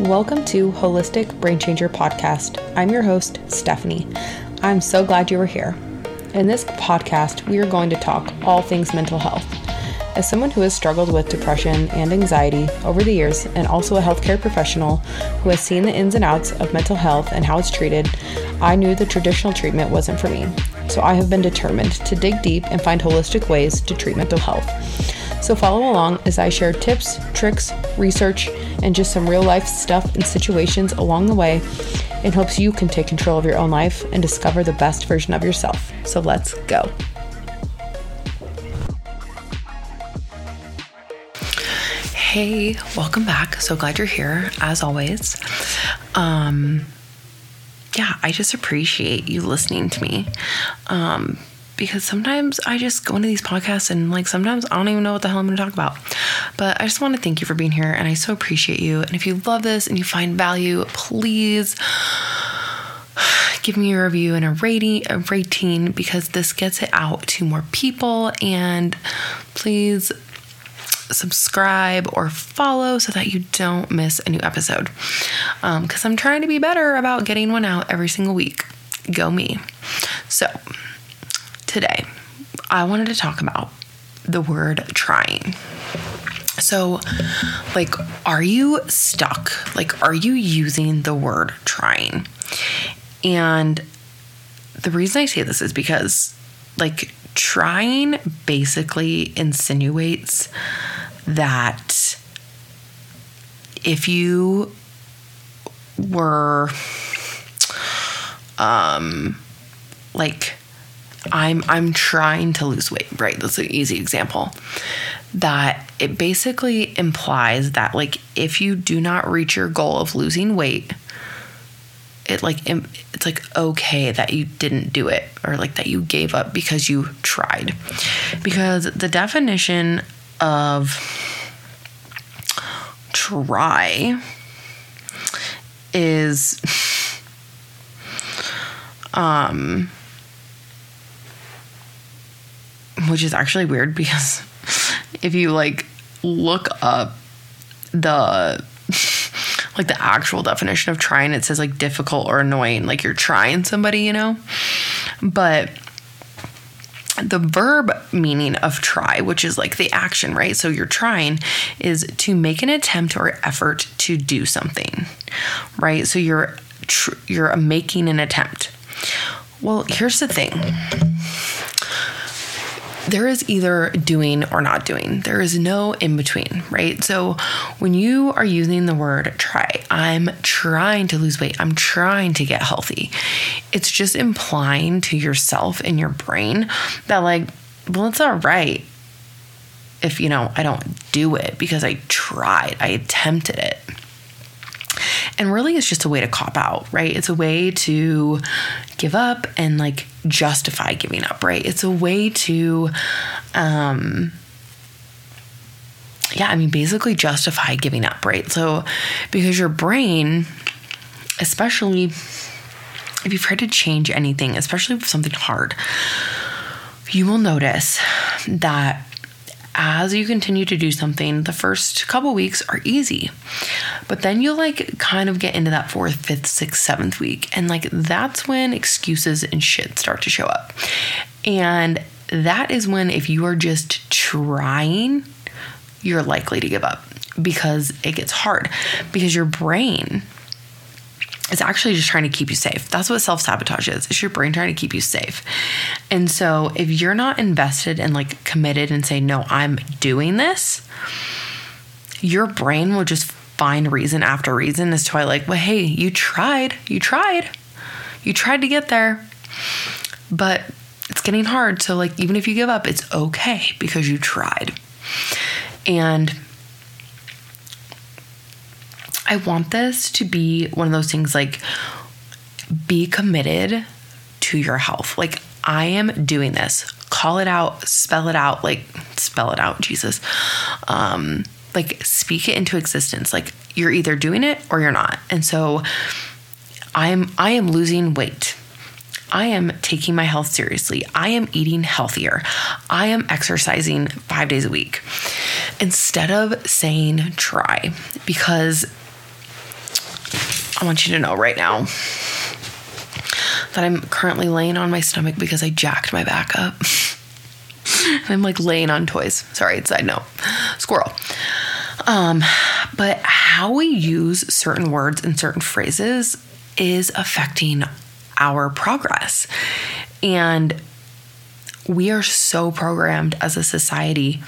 Welcome to Holistic Brain Changer Podcast. I'm your host, Stephanie. I'm so glad you were here. In this podcast, we are going to talk all things mental health. As someone who has struggled with depression and anxiety over the years, and also a healthcare professional who has seen the ins and outs of mental health and how it's treated, I knew the traditional treatment wasn't for me. So I have been determined to dig deep and find holistic ways to treat mental health. So follow along as I share tips, tricks, research, and just some real life stuff and situations along the way in hopes you can take control of your own life and discover the best version of yourself. So let's go. Hey, welcome back. So glad you're here as always. Um yeah, I just appreciate you listening to me. Um because sometimes I just go into these podcasts and like sometimes I don't even know what the hell I'm going to talk about. But I just want to thank you for being here and I so appreciate you. And if you love this and you find value, please give me a review and a rating, a rating because this gets it out to more people and please subscribe or follow so that you don't miss a new episode. Because um, I'm trying to be better about getting one out every single week. Go me. So, today, I wanted to talk about the word trying. So, like, are you stuck? Like, are you using the word trying? And the reason I say this is because, like, trying basically insinuates that if you were, um, like, I'm I'm trying to lose weight, right? That's an easy example. That it basically implies that like if you do not reach your goal of losing weight, it like it's like okay that you didn't do it or like that you gave up because you tried. Because the definition of try is um which is actually weird because if you like look up the like the actual definition of trying it says like difficult or annoying like you're trying somebody you know? But the verb meaning of try which is like the action right? So you're trying is to make an attempt or effort to do something right? So you're tr- you're making an attempt. Well here's the thing there is either doing or not doing. There is no in between, right? So when you are using the word try, I'm trying to lose weight, I'm trying to get healthy. It's just implying to yourself and your brain that, like, well, it's all right if, you know, I don't do it because I tried, I attempted it. And really, it's just a way to cop out, right? It's a way to give up and like justify giving up, right? It's a way to, um, yeah, I mean, basically justify giving up, right? So, because your brain, especially if you've tried to change anything, especially with something hard, you will notice that as you continue to do something, the first couple weeks are easy. But then you'll like kind of get into that fourth, fifth, sixth, seventh week. And like that's when excuses and shit start to show up. And that is when, if you are just trying, you're likely to give up because it gets hard. Because your brain is actually just trying to keep you safe. That's what self sabotage is. It's your brain trying to keep you safe. And so if you're not invested and like committed and say, no, I'm doing this, your brain will just find reason after reason as to why, like, well, hey, you tried, you tried, you tried to get there, but it's getting hard. So, like, even if you give up, it's okay because you tried. And I want this to be one of those things like be committed to your health. Like, I am doing this. Call it out, spell it out, like, spell it out, Jesus. Um, like, speak it into existence. Like, you're either doing it or you're not. And so, I'm I am losing weight. I am taking my health seriously. I am eating healthier. I am exercising 5 days a week. Instead of saying try because I want you to know right now that I'm currently laying on my stomach because I jacked my back up. I'm like laying on toys. Sorry, side note. Squirrel. Um, but how we use certain words and certain phrases is affecting our progress. And we are so programmed as a society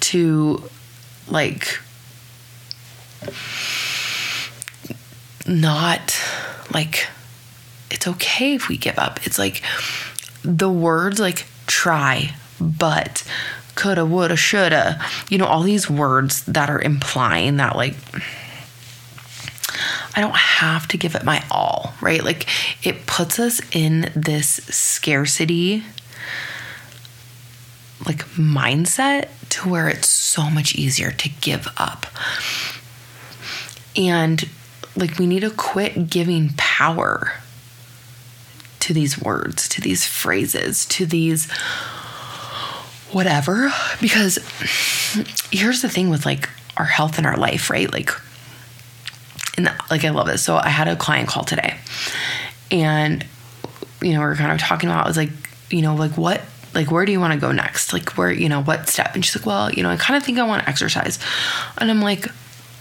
to like not like it's okay if we give up. It's like the words like try, but, coulda, woulda, shoulda, you know, all these words that are implying that like I don't have to give it my all, right? Like it puts us in this scarcity like mindset to where it's so much easier to give up. And like we need to quit giving power to these words, to these phrases, to these whatever. Because here's the thing with like our health and our life, right? Like, and like I love this. So I had a client call today, and you know we are kind of talking about. I was like, you know, like what like where do you want to go next like where you know what step and she's like well you know i kind of think i want to exercise and i'm like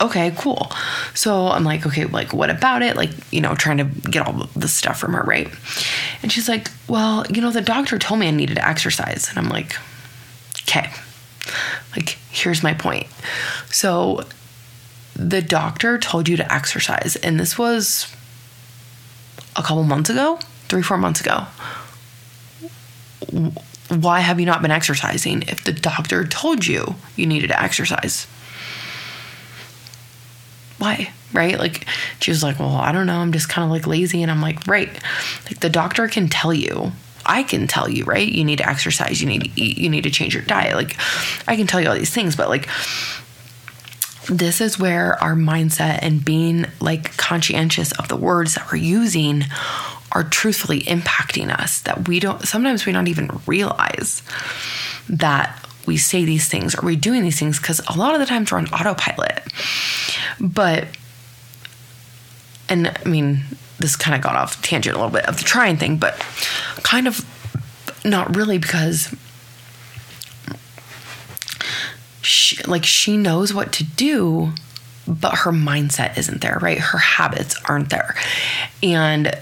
okay, cool. So I'm like, okay, like what about it? Like, you know, trying to get all the stuff from her, right? And she's like, well, you know, the doctor told me I needed to exercise. And I'm like, okay, like, here's my point. So the doctor told you to exercise, and this was a couple months ago, three, four months ago. Why have you not been exercising if the doctor told you you needed to exercise? why? Right? Like she was like, Well, I don't know. I'm just kind of like lazy. And I'm like, Right. Like the doctor can tell you. I can tell you, right? You need to exercise, you need to eat, you need to change your diet. Like I can tell you all these things, but like this is where our mindset and being like conscientious of the words that we're using are truthfully impacting us that we don't sometimes we don't even realize that we say these things or we're doing these things because a lot of the times we're on autopilot. But, and I mean, this kind of got off tangent a little bit of the trying thing, but kind of not really because she, like she knows what to do, but her mindset isn't there, right? Her habits aren't there. And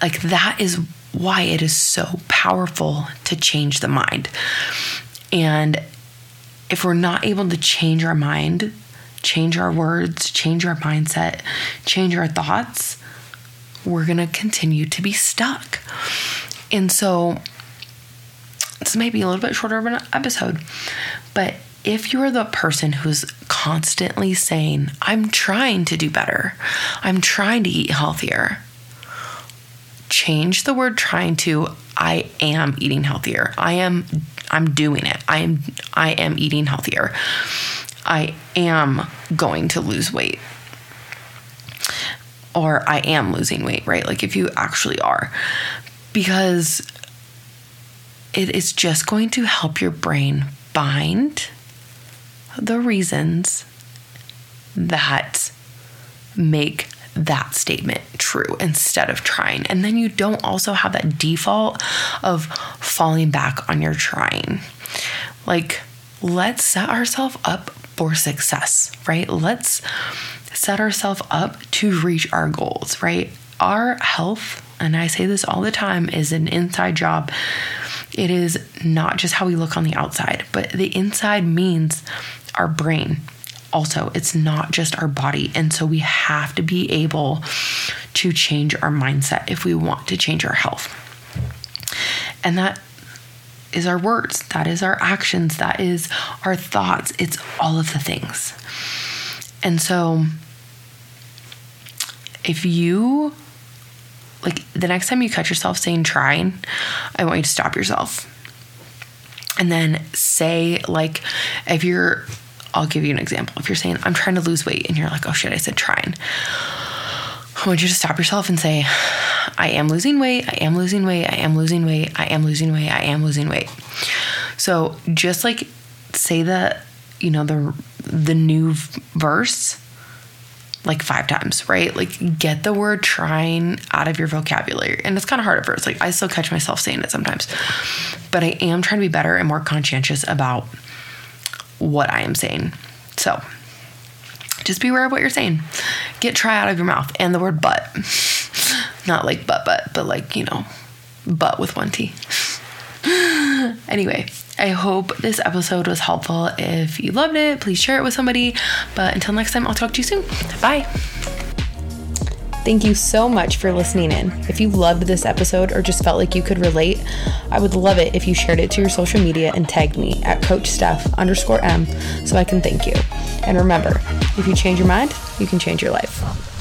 like that is why it is so powerful to change the mind. And if we're not able to change our mind, change our words, change our mindset, change our thoughts, we're going to continue to be stuck. And so, this may be a little bit shorter of an episode, but if you're the person who's constantly saying, I'm trying to do better, I'm trying to eat healthier, change the word trying to I am eating healthier. I am I'm doing it. I am I am eating healthier. I am going to lose weight. Or I am losing weight, right? Like if you actually are. Because it is just going to help your brain find the reasons that make that statement true instead of trying. And then you don't also have that default of falling back on your trying. Like, let's set ourselves up for success, right? Let's set ourselves up to reach our goals, right? Our health, and I say this all the time, is an inside job. It is not just how we look on the outside, but the inside means our brain, also, it's not just our body. And so we have to be able to change our mindset if we want to change our health. And that is our words, that is our actions, that is our thoughts. It's all of the things. And so if you like the next time you catch yourself saying trying, I want you to stop yourself. And then say, like, if you're I'll give you an example. If you're saying, I'm trying to lose weight, and you're like, oh shit, I said trying. I want you to stop yourself and say, I am losing weight, I am losing weight, I am losing weight, I am losing weight, I am losing weight. So just like say the, you know, the the new verse like five times, right? Like get the word trying out of your vocabulary. And it's kind of hard at first. Like I still catch myself saying it sometimes. But I am trying to be better and more conscientious about what I am saying. So just be aware of what you're saying. Get try out of your mouth and the word but. Not like but but, but like, you know, but with one T. anyway, I hope this episode was helpful. If you loved it, please share it with somebody. But until next time, I'll talk to you soon. Bye. Thank you so much for listening in. If you loved this episode or just felt like you could relate, I would love it if you shared it to your social media and tagged me at Coach Steph underscore M so I can thank you. And remember, if you change your mind, you can change your life.